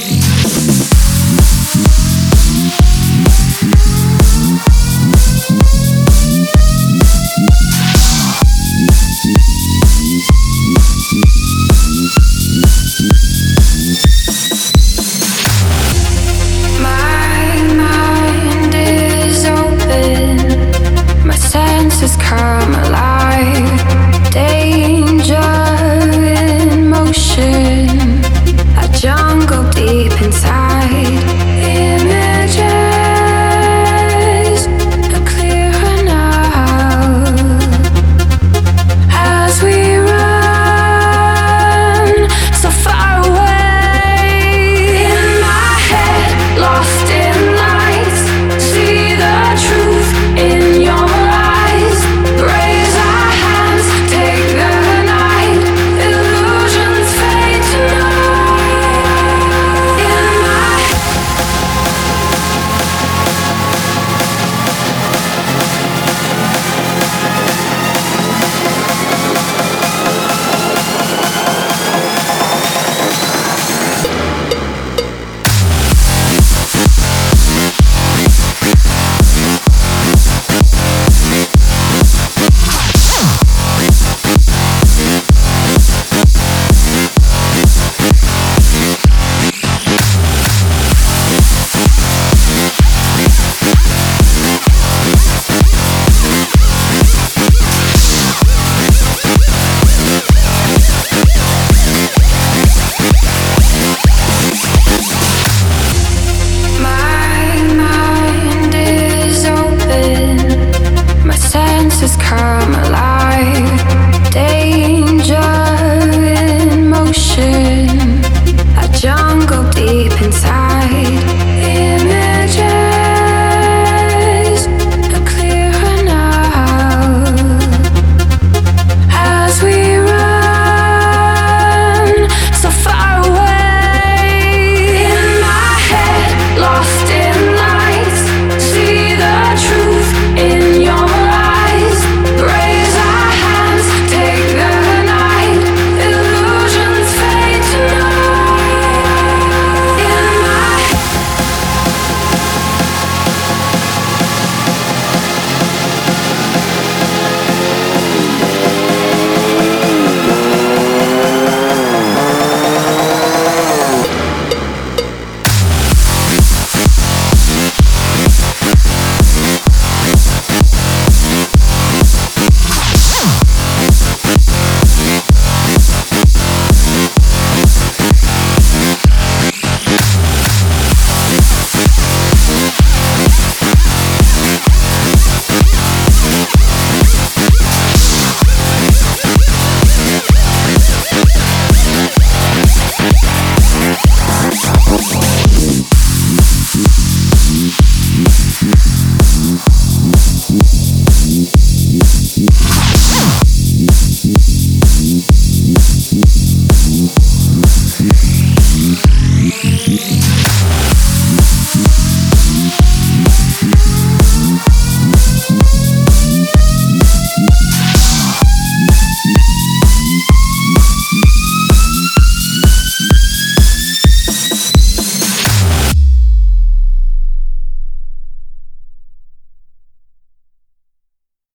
Yeah. just come alive.